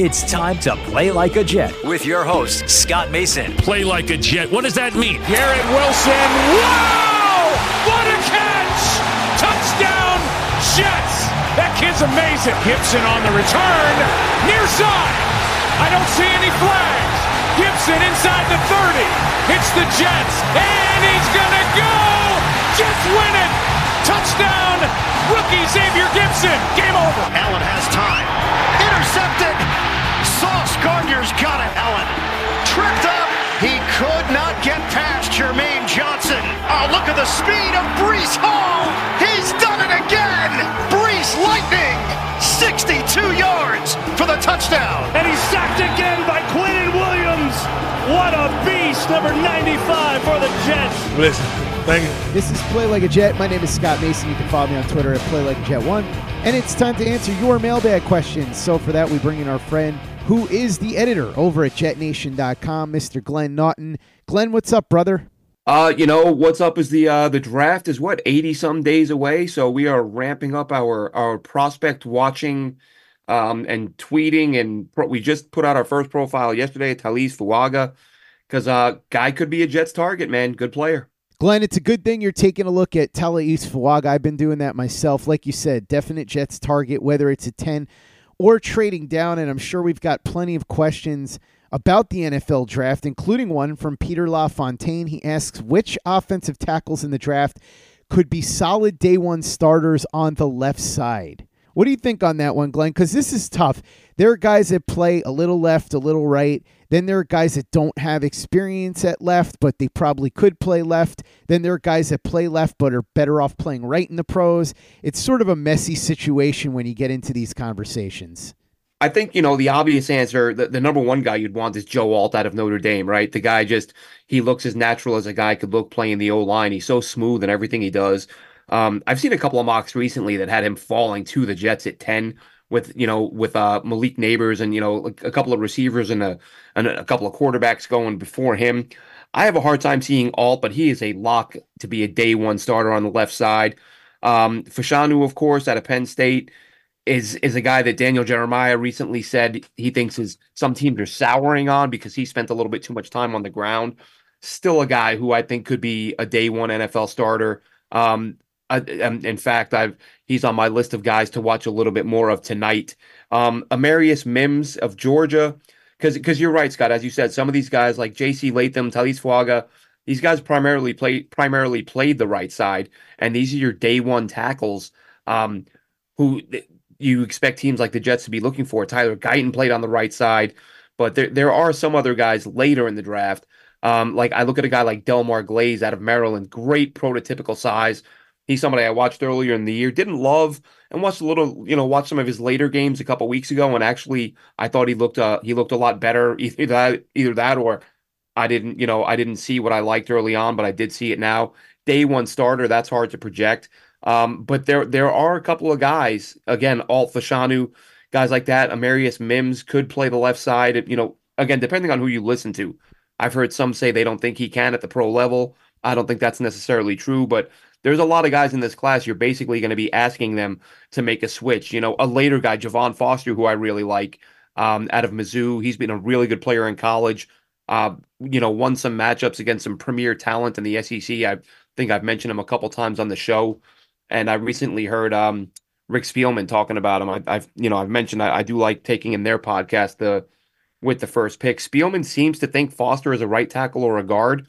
It's time to play like a Jet with your host, Scott Mason. Play like a jet. What does that mean? Garrett Wilson. Wow! What a catch! Touchdown, Jets! That kid's amazing. Gipson on the return. Near side. I don't see any flags. Gipson inside the 30. Hits the Jets. And he's going to go! Jets win it! Touchdown! Rookie Xavier Gipson. Game over. Allen has time. Intercepted. Sauce Gardner's got it. Allen tripped up. He could not get past Jermaine Johnson. Oh, look at the speed of Breece Hall. He's done it again. Breece Lightning. 62 yards for the touchdown. And he's sacked again by Quinnen Williams. What a beast, number 95 for the Jets. Listen, thank you. This is Play Like a Jet. My name is Scott Mason. You can follow me on Twitter at Play Like a Jet One, and it's time to answer your mailbag questions. So for that, we bring in our friend who is the editor over at JetNation.com, Mr. Glenn Naughton. Glenn, what's up, brother? Uh, you know what's up is the uh the draft is what 80 some days away, so we are ramping up our our prospect watching um and tweeting and pro- we just put out our first profile yesterday Taliese Fuaga cuz uh guy could be a Jets target, man. Good player. Glenn, it's a good thing you're taking a look at Taliese Fuaga. I've been doing that myself. Like you said, definite Jets target, whether it's a 10 or trading down. And I'm sure we've got plenty of questions about the NFL draft, including one from Peter LaFontaine. He asks which offensive tackles in the draft could be solid day one starters on the left side. What do you think on that one, Glenn? Because this is tough. There are guys that play a little left, a little right. Then there are guys that don't have experience at left, but they probably could play left. Then there are guys that play left, but are better off playing right in the pros. It's sort of a messy situation when you get into these conversations. I think, you know, the obvious answer, the, the number one guy you'd want is Joe Alt out of Notre Dame, right? The guy just, he looks as natural as a guy could look playing the O line. He's so smooth in everything he does. Um, I've seen a couple of mocks recently that had him falling to the Jets at 10 with, you know, with uh, Malik Nabers and, you know, a couple of receivers and a, and a couple of quarterbacks going before him. I have a hard time seeing Alt, but he is a lock to be a day one starter on the left side. Um, Fashanu, of course, out of Penn State is is a guy that Daniel Jeremiah recently said he thinks is some teams are souring on because he spent a little bit too much time on the ground. Still a guy who I think could be a day one NFL starter. Um, I, in fact, I've he's on my list of guys to watch a little bit more of tonight. Um, Amarius Mims of Georgia, because because you're right, Scott. As you said, some of these guys like J.C. Latham, Taliese Fuaga, these guys primarily play primarily played the right side, and these are your day one tackles. Um, who you expect teams like the Jets to be looking for. Tyler Guyton played on the right side, but there there are some other guys later in the draft. Um, like I look at a guy like Delmar Glaze out of Maryland, great prototypical size. He's somebody I watched earlier in the year, didn't love, and watched a little, you know, watched some of his later games a couple weeks ago, and actually I thought he looked uh he looked a lot better. Either that, either that, or I didn't, you know, I didn't see what I liked early on, but I did see it now. Day one starter, that's hard to project. Um, but there there are a couple of guys, again, Alt Fashanu, guys like that. Amarius Mims could play the left side. You know, again, depending on who you listen to. I've heard some say they don't think he can at the pro level. I don't think that's necessarily true, but there's a lot of guys in this class. You're basically going to be asking them to make a switch. You know, a later guy, Javon Foster, who I really like um, out of Mizzou. He's been a really good player in college. Uh, you know, won some matchups against some premier talent in the SEC. I think I've mentioned him a couple times on the show, and I recently heard um, Rick Spielman talking about him. I, have you know I've mentioned I, I do like taking in their podcast the with the first pick. Spielman seems to think Foster is a right tackle or a guard.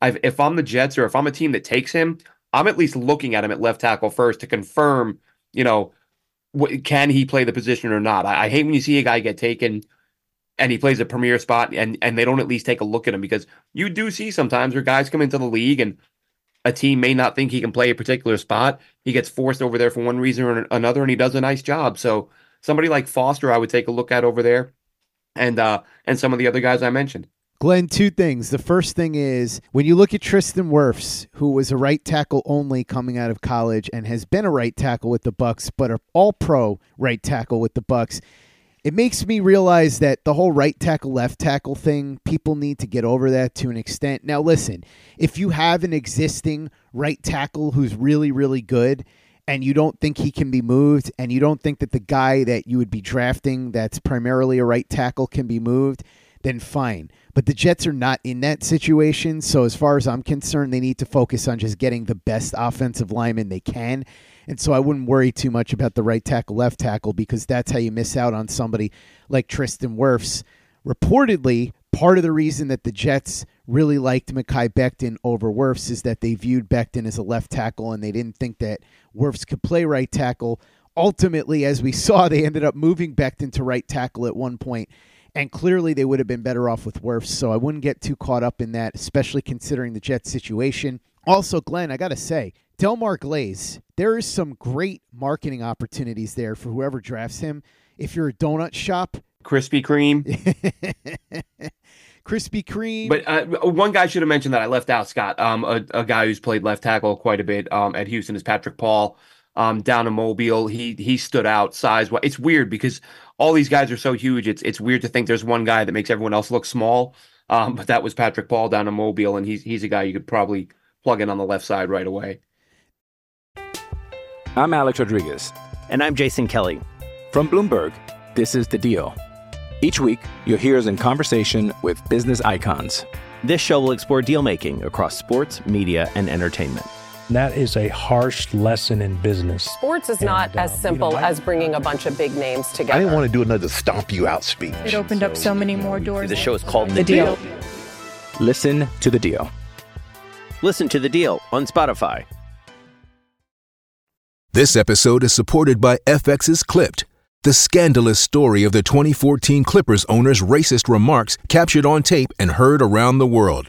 I've, if I'm the Jets or if I'm a team that takes him, I'm at least looking at him at left tackle first to confirm, you know, can he play the position or not? I, I, hate when you see a guy get taken and he plays a premier spot and and they don't at least take a look at him because you do see sometimes where guys come into the league and a team may not think he can play a particular spot. He gets forced over there for one reason or another, and he does a nice job. So somebody like Foster, I would take a look at over there, and uh, and some of the other guys I mentioned. Glenn, two things. The first thing is when you look at Tristan Wirfs, who was a right tackle only coming out of college and has been a right tackle with the Bucs, but an all-pro right tackle with the Bucs. It makes me realize that the whole right tackle, left tackle thing, people need to get over that to an extent. Now, listen, if you have an existing right tackle who's really, really good, and you don't think he can be moved, and you don't think that the guy that you would be drafting that's primarily a right tackle can be moved, then fine. But the Jets are not in that situation. So, as far as I'm concerned, they need to focus on just getting the best offensive lineman they can. And so I wouldn't worry too much about the right tackle, left tackle, because that's how you miss out on somebody like Tristan Wirfs. Reportedly, part of the reason that the Jets really liked Mekhi Becton over Wirfs is that they viewed Becton as a left tackle and they didn't think that Wirfs could play right tackle. Ultimately, as we saw, they ended up moving Becton to right tackle at one point and clearly they would have been better off with Wirfs. So I wouldn't get too caught up in that, especially considering the Jets situation. Also, Glenn, I got to say, Delmar Glaze, there is some great marketing opportunities there for whoever drafts him. If you're a donut shop, Krispy Kreme. Krispy Kreme. But uh, one guy should have mentioned that I left out, Scott. Um, a, a, guy who's played left tackle quite a bit um, at Houston is Patrick Paul. Um, down in Mobile, he he stood out size wise. It's weird because all these guys are so huge. It's it's weird to think there's one guy that makes everyone else look small. Um, but that was Patrick Paul down in Mobile, and he's he's a guy you could probably plug in on the left side right away. I'm Alex Rodriguez, and I'm Jason Kelly from Bloomberg. This is the Deal. Each week, you'll hear us in conversation with business icons. This show will explore deal making across sports, media, and entertainment that is a harsh lesson in business. Sports is and, not uh, as simple you know, as bringing a bunch of big names together. I didn't want to do another stomp you out speech. It opened so, up so many more doors. The show is called The, the deal. deal. Listen to the deal. Listen to the deal on Spotify. This episode is supported by FX's Clipped, the scandalous story of the 2014 Clippers owner's racist remarks captured on tape and heard around the world.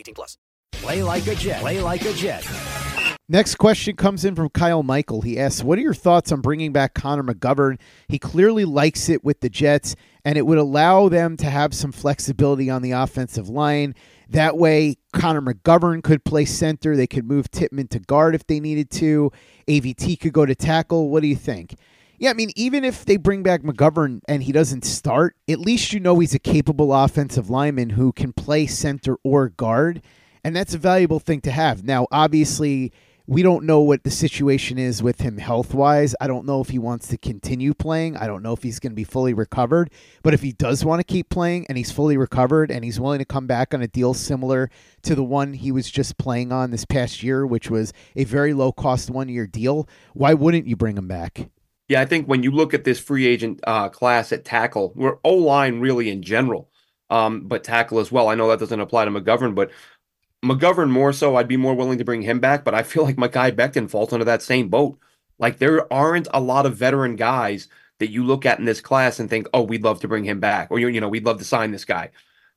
18 plus. Play like a Jet. Play like a Jet. Next question comes in from Kyle Michael. He asks, "What are your thoughts on bringing back Connor McGovern? He clearly likes it with the Jets, and it would allow them to have some flexibility on the offensive line. That way, Connor McGovern could play center. They could move Tippmann to guard if they needed to. AVT could go to tackle. What do you think?" Yeah, I mean, even if they bring back McGovern and he doesn't start, at least you know he's a capable offensive lineman who can play center or guard. And that's a valuable thing to have. Now, obviously, we don't know what the situation is with him health wise. I don't know if he wants to continue playing. I don't know if he's going to be fully recovered. But if he does want to keep playing and he's fully recovered and he's willing to come back on a deal similar to the one he was just playing on this past year, which was a very low cost one year deal, why wouldn't you bring him back? Yeah, I think when you look at this free agent uh, class at tackle, we're O line really in general, um, but tackle as well. I know that doesn't apply to McGovern, but McGovern more so, I'd be more willing to bring him back. But I feel like Mekhi Becton falls under that same boat. Like there aren't a lot of veteran guys that you look at in this class and think, oh, we'd love to bring him back, or you know, we'd love to sign this guy.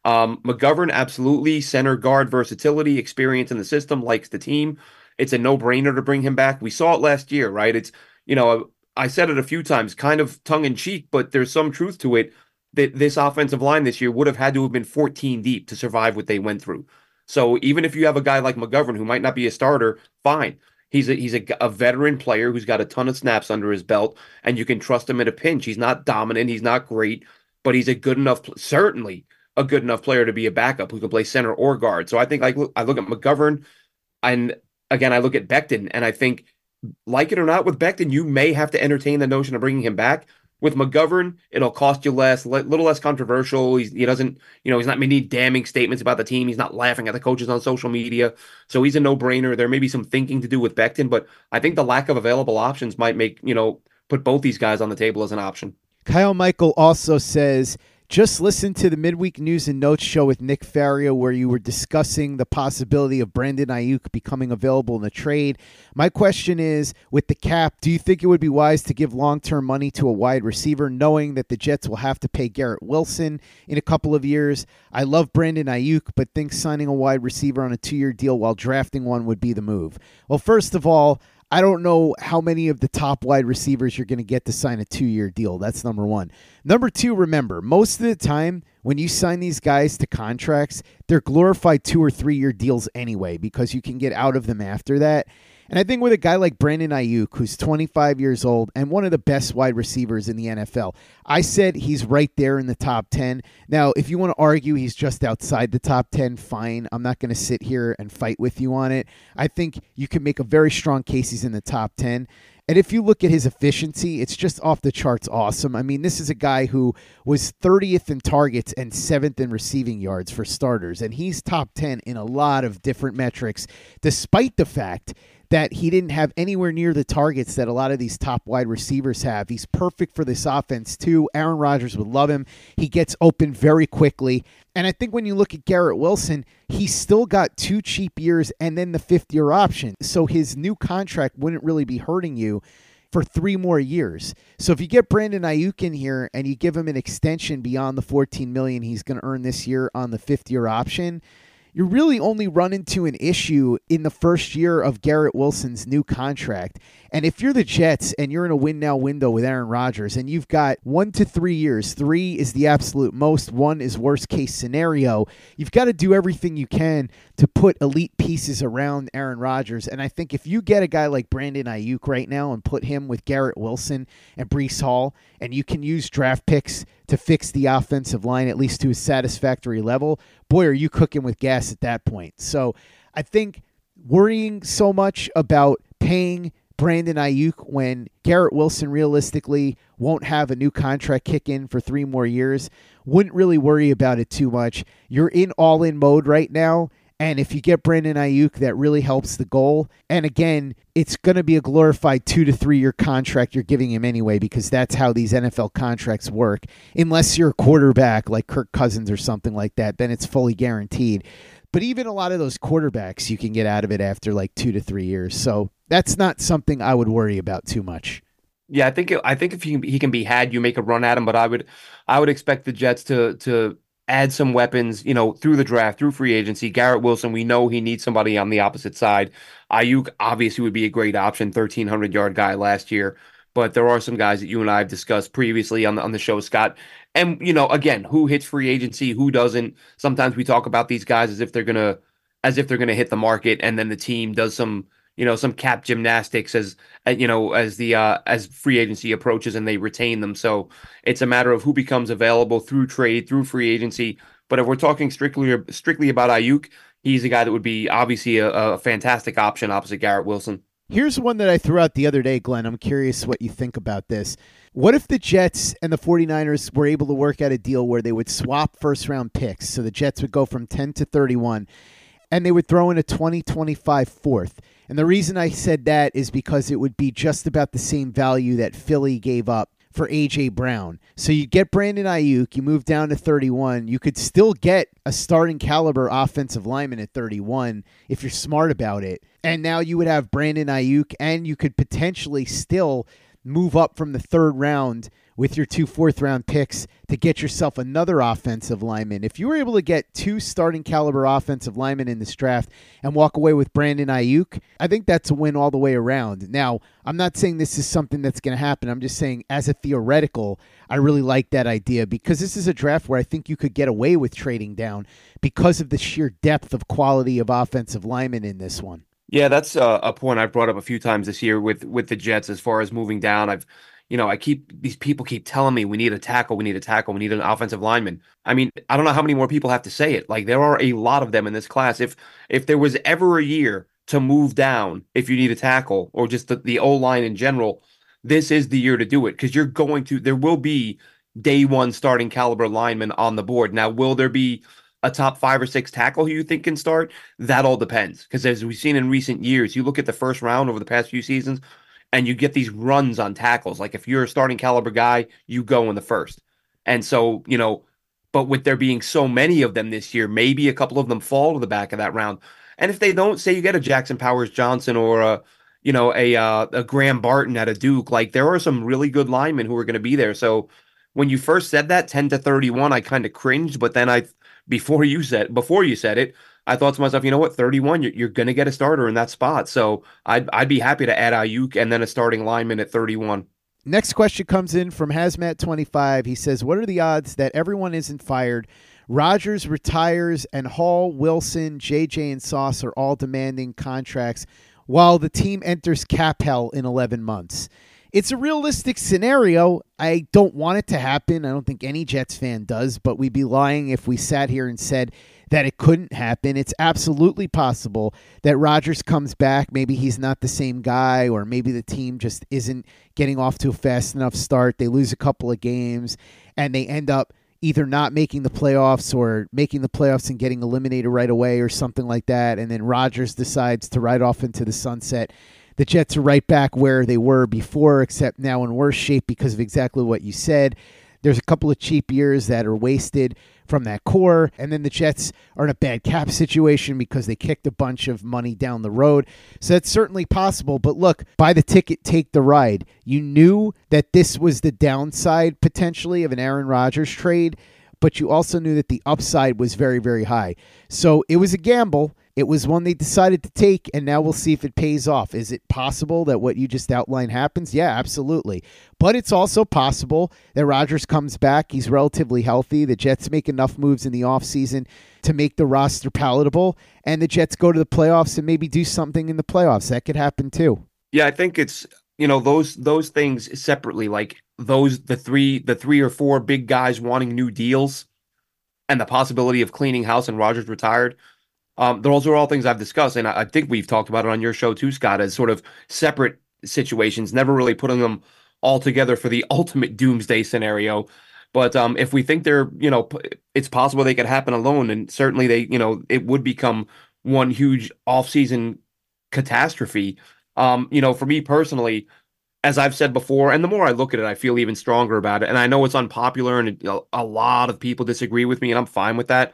Um, McGovern absolutely center guard versatility, experience in the system, likes the team. It's a no brainer to bring him back. We saw it last year, right? It's you know I said it a few times, kind of tongue in cheek, but there's some truth to it that this offensive line this year would have had to have been 14 deep to survive what they went through. So even if you have a guy like McGovern who might not be a starter, fine. He's a he's a, a veteran player who's got a ton of snaps under his belt, and you can trust him in a pinch. He's not dominant, he's not great, but he's a good enough, certainly a good enough player to be a backup who can play center or guard. So I think like I look at McGovern, and again I look at Becton, and I think like it or not, with Becton, you may have to entertain the notion of bringing him back. With McGovern, it'll cost you less, a little less controversial. He's, he doesn't, you know, he's not making damning statements about the team. He's not laughing at the coaches on social media. So he's a no brainer. There may be some thinking to do with Becton, but I think the lack of available options might make, you know, put both these guys on the table as an option. Kyle Michael also says just listen to the midweek news and notes show with Nick Faria, where you were discussing the possibility of Brandon Aiyuk becoming available in the trade. My question is with the cap, do you think it would be wise to give long term money to a wide receiver, knowing that the Jets will have to pay Garrett Wilson in a couple of years? I love Brandon Aiyuk, but think signing a wide receiver on a two year deal while drafting one would be the move. Well, first of all, I don't know how many of the top wide receivers you're going to get to sign a two year deal. That's number one. Number two, remember, most of the time when you sign these guys to contracts, they're glorified two or three year deals anyway because you can get out of them after that. And I think with a guy like Brandon Aiyuk, who's 25 years old and one of the best wide receivers in the NFL, I said he's right there in the top 10. Now, if you want to argue he's just outside the top 10, fine. I'm not going to sit here and fight with you on it. I think you can make a very strong case he's in the top 10. And if you look at his efficiency, it's just off the charts awesome. I mean, this is a guy who was 30th in targets and 7th in receiving yards for starters. And he's top 10 in a lot of different metrics, despite the fact that he didn't have anywhere near the targets that a lot of these top wide receivers have. He's perfect for this offense, too. Aaron Rodgers would love him. He gets open very quickly. And I think when you look at Garrett Wilson, he's still got two cheap years and then the fifth year option. So his new contract wouldn't really be hurting you for three more years. So if you get Brandon Aiyuk in here and you give him an extension beyond the 14 million he's going to earn this year on the fifth year option, you really only run into an issue in the first year of Garrett Wilson's new contract. And if you're the Jets and you're in a win now window with Aaron Rodgers and you've got one to three years, three is the absolute most, one is worst case scenario, you've got to do everything you can to put elite pieces around Aaron Rodgers. And I think if you get a guy like Brandon Aiyuk right now and put him with Garrett Wilson and Breece Hall, and you can use draft picks to fix the offensive line at least to a satisfactory level, boy, are you cooking with gas at that point. So I think worrying so much about paying Brandon Aiyuk when Garrett Wilson realistically won't have a new contract kick in for three more years. Wouldn't really worry about it too much. You're in all in mode right now. And if you get Brandon Aiyuk, that really helps the goal. And again, it's going to be a glorified two to three year contract you're giving him anyway, because that's how these NFL contracts work. Unless you're a quarterback like Kirk Cousins or something like that, then it's fully guaranteed. But even a lot of those quarterbacks, you can get out of it after like two to three years. So that's not something I would worry about too much. Yeah, I think I think if he he can be had, you make a run at him. But I would I would expect the Jets to to add some weapons, you know, through the draft, through free agency. Garrett Wilson, we know he needs somebody on the opposite side. Aiyuk obviously would be a great option, thirteen hundred yard guy last year. But there are some guys that you and I have discussed previously on the on the show, Scott. And you know, again, who hits free agency, who doesn't. Sometimes we talk about these guys as if they're gonna as if they're gonna hit the market, and then the team does some you know some cap gymnastics as uh, you know as the uh, as free agency approaches and they retain them. So it's a matter of who becomes available through trade, through free agency. But if we're talking strictly strictly about Aiyuk, he's a guy that would be obviously a, a fantastic option opposite Garrett Wilson. Here's one that I threw out the other day, Glenn. I'm curious what you think about this. What if the Jets and the 49ers were able to work out a deal where they would swap first round picks? So the Jets would go from 10 to 31 and they would throw in a 2025 fourth. And the reason I said that is because it would be just about the same value that Philly gave up for AJ Brown. So you get Brandon Aiyuk, you move down to 31, you could still get a starting caliber offensive lineman at 31 if you're smart about it. And now you would have Brandon Aiyuk and you could potentially still move up from the third round with your two fourth round picks to get yourself another offensive lineman. If you were able to get two starting caliber offensive linemen in this draft and walk away with Brandon Aiyuk, I think that's a win all the way around. Now, I'm not saying this is something that's going to happen. I'm just saying, as a theoretical, I really like that idea because this is a draft where I think you could get away with trading down because of the sheer depth of quality of offensive linemen in this one. Yeah, that's uh, a point I've brought up a few times this year with with the Jets as far as moving down. I've you know, I keep these people keep telling me we need a tackle, we need a tackle, we need an offensive lineman. I mean, I don't know how many more people have to say it. Like there are a lot of them in this class. If if there was ever a year to move down, if you need a tackle or just the, the O line in general, this is the year to do it because you're going to. There will be day one starting caliber lineman on the board. Now, will there be a top five or six tackle who you think can start? That all depends because as we've seen in recent years, you look at the first round over the past few seasons and you get these runs on tackles. Like if you're a starting caliber guy, you go in the first. And so, you know, but with there being so many of them this year, maybe a couple of them fall to the back of that round. And if they don't, say you get a Jackson Powers Johnson or a, you know, a uh, a Graham Barton at a Duke, like there are some really good linemen who are going to be there. So when you first said that 10 to 31, I kind of cringed, but then I before you said before you said it, I thought to myself, you know what, 31, you're, you're going to get a starter in that spot. So I'd, I'd be happy to add Aiyuk and then a starting lineman at 31. Next question comes in from Hazmat25. He says, What are the odds that everyone isn't fired? Rodgers retires and Hall, Wilson, JJ, and Sauce are all demanding contracts while the team enters cap hell in 11 months. It's a realistic scenario. I don't want it to happen. I don't think any Jets fan does, but we'd be lying if we sat here and said that it couldn't happen. It's absolutely possible that Rodgers comes back. Maybe he's not the same guy, or maybe the team just isn't getting off to a fast enough start. They lose a couple of games and they end up either not making the playoffs or making the playoffs and getting eliminated right away or something like that. And then Rodgers decides to ride off into the sunset. The Jets are right back where they were before, except now in worse shape because of exactly what you said. There's a couple of cheap years that are wasted from that core. And then the Jets are in a bad cap situation because they kicked a bunch of money down the road. So that's certainly possible. But look, buy the ticket, take the ride. You knew that this was the downside potentially of an Aaron Rodgers trade but you also knew that the upside was very, very high. So it was a gamble. It was one they decided to take, and now we'll see if it pays off. Is it possible that what you just outlined happens? Yeah, absolutely. But it's also possible that Rodgers comes back. He's relatively healthy. The Jets make enough moves in the offseason to make the roster palatable, and the Jets go to the playoffs and maybe do something in the playoffs. That could happen too. Yeah, I think it's you know those those things separately, like those the three the three or four big guys wanting new deals, and the possibility of cleaning house and Rodgers retired. Um, those are all things I've discussed, and I, I think we've talked about it on your show too, Scott, as sort of separate situations, never really putting them all together for the ultimate doomsday scenario. But um, if we think they're, you know, it's possible they could happen alone, and certainly they, you know, it would become one huge offseason catastrophe. Um, you know, for me personally, as I've said before, and the more I look at it, I feel even stronger about it. And I know it's unpopular, and a lot of people disagree with me, and I'm fine with that.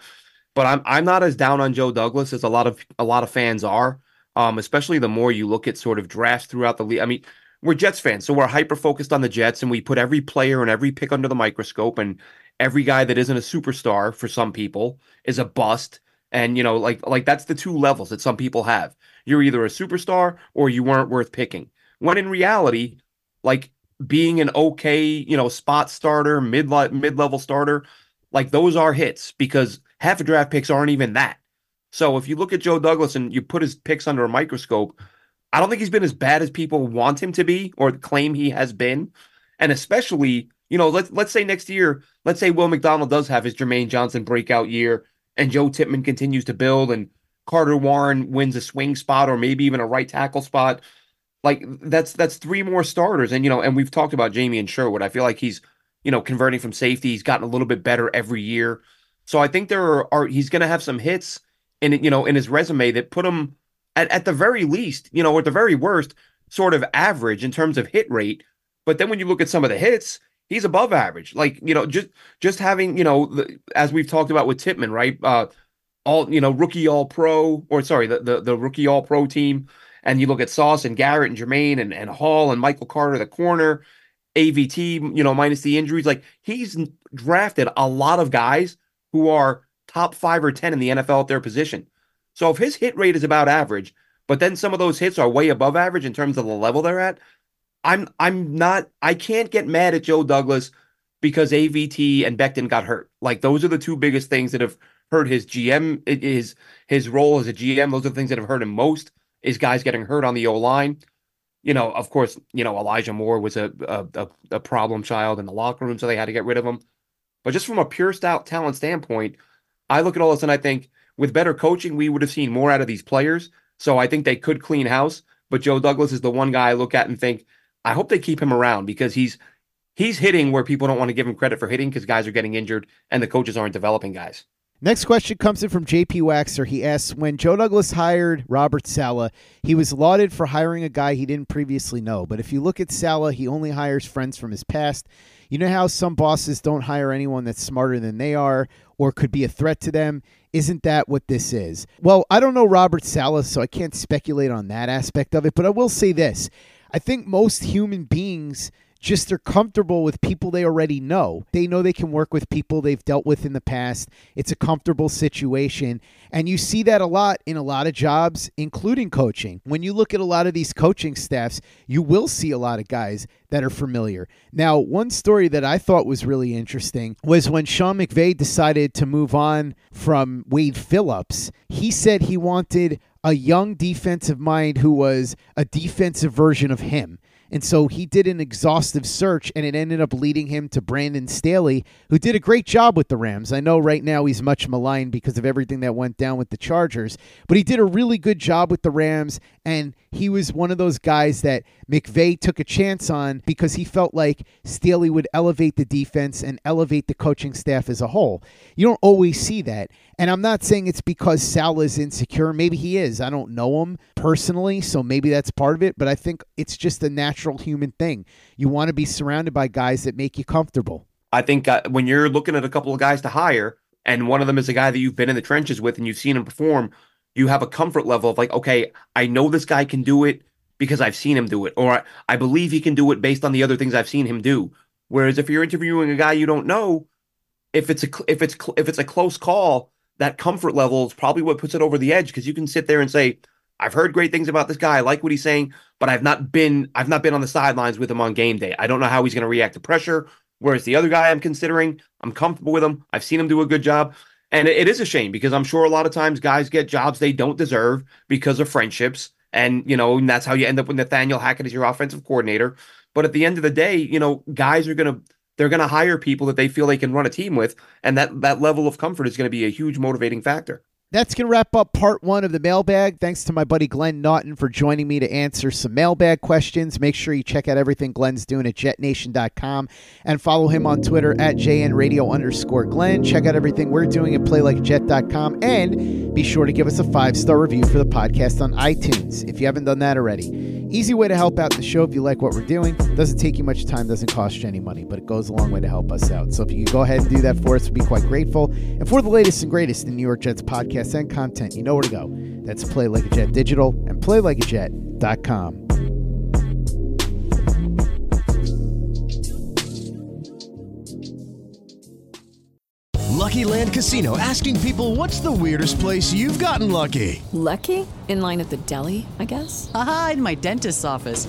But I'm I'm not as down on Joe Douglas as a lot of a lot of fans are. Um, especially the more you look at sort of drafts throughout the league. I mean, we're Jets fans, so we're hyper focused on the Jets, and we put every player and every pick under the microscope, and every guy that isn't a superstar for some people is a bust. And you know, like like that's the two levels that some people have. You're either a superstar or you weren't worth picking. When in reality, like being an okay, you know, spot starter, mid mid level starter, like those are hits because half of draft picks aren't even that. So if you look at Joe Douglas and you put his picks under a microscope, I don't think he's been as bad as people want him to be or claim he has been. And especially, you know, let's let's say next year, let's say Will McDonald does have his Jermaine Johnson breakout year and Joe Tippmann continues to build and Carter Warren wins a swing spot or maybe even a right tackle spot. Like that's that's three more starters. And you know, and we've talked about Jamien Sherwood. I feel like he's, you know, converting from safety. He's gotten a little bit better every year. So I think there are, are he's gonna have some hits in you know in his resume that put him at, at the very least, you know, at the very worst, sort of average in terms of hit rate. But then when you look at some of the hits, he's above average. Like, you know, just just having, you know, the, as we've talked about with Tippmann, right? Uh all, you know, rookie all pro, or sorry, the, the the rookie all pro team. And you look at Sauce and Garrett and Jermaine and, and Hall and Michael Carter, the corner, AVT, you know, minus the injuries. Like he's drafted a lot of guys who are top five or 10 in the NFL at their position. So if his hit rate is about average, but then some of those hits are way above average in terms of the level they're at, I'm I'm not I can't get mad at Joe Douglas because AVT and Becton got hurt. Like those are the two biggest things that have hurt his GM his his role as a GM. Those are the things that have hurt him most. Is guys getting hurt on the O line. You know, of course, you know Elijah Moore was a, a a problem child in the locker room, so they had to get rid of him. But just from a pure stout talent standpoint, I look at all this and I think with better coaching, we would have seen more out of these players. So I think they could clean house. But Joe Douglas is the one guy I look at and think, I hope they keep him around because he's he's hitting where people don't want to give him credit for hitting because guys are getting injured and the coaches aren't developing guys. Next question comes in from JP Waxer. He asks When Joe Douglas hired Robert Saleh, he was lauded for hiring a guy he didn't previously know. But if you look at Saleh, he only hires friends from his past. You know how some bosses don't hire anyone that's smarter than they are or could be a threat to them? Isn't that what this is? Well, I don't know Robert Saleh, so I can't speculate on that aspect of it, but I will say this. I think most human beings just they're comfortable with people they already know. They know they can work with people they've dealt with in the past. It's a comfortable situation. And you see that a lot in a lot of jobs, including coaching. When you look at a lot of these coaching staffs, you will see a lot of guys that are familiar. Now, one story that I thought was really interesting was when Sean McVay decided to move on from Wade Phillips, he said he wanted a young defensive mind who was a defensive version of him. And so he did an exhaustive search, and it ended up leading him to Brandon Staley, who did a great job with the Rams. I know right now he's much maligned because of everything that went down with the Chargers, but he did a really good job with the Rams, and he was one of those guys that McVay took a chance on because he felt like Staley would elevate the defense and elevate the coaching staff as a whole. You don't always see that. And I'm not saying it's because Sal is insecure. Maybe he is. I don't know him personally, so maybe that's part of it. But I think it's just a natural human thing. You want to be surrounded by guys that make you comfortable. I think uh, when you're looking at a couple of guys to hire, and one of them is a guy that you've been in the trenches with and you've seen him perform, you have a comfort level of like, okay, I know this guy can do it because I've seen him do it, or I believe he can do it based on the other things I've seen him do. Whereas if you're interviewing a guy you don't know, if it's a if it's if it's a close call, that comfort level is probably what puts it over the edge because you can sit there and say, I've heard great things about this guy. I like what he's saying, but I've not been I've not been on the sidelines with him on game day. I don't know how he's going to react to pressure. Whereas the other guy I'm considering, I'm comfortable with him. I've seen him do a good job. And it, it is a shame because I'm sure a lot of times guys get jobs they don't deserve because of friendships. And, you know, and that's how you end up with Nathaniel Hackett as your offensive coordinator. But at the end of the day, you know, guys are going to they're going to hire people that they feel they can run a team with, and that that level of comfort is going to be a huge motivating factor. That's going to wrap up part one of the mailbag. Thanks to my buddy Glenn Naughton for joining me to answer some mailbag questions. Make sure you check out everything Glenn's doing at jetnation.com and follow him on Twitter at jnradio underscore Glenn. Check out everything we're doing at playlikeajet.com and be sure to give us a five star review for the podcast on iTunes if you haven't done that already. Easy way to help out the show if you like what we're doing. Doesn't take you much time, doesn't cost you any money, but it goes a long way to help us out. So if you could go ahead and do that for us, we'd be quite grateful. And for the latest and greatest in New York Jets podcasts and content, you know where to go. That's Play Like a Jet Digital and PlayLikeAJet.com. Lucky Land Casino asking people what's the weirdest place you've gotten lucky? Lucky? In line at the deli, I guess? Aha, in my dentist's office.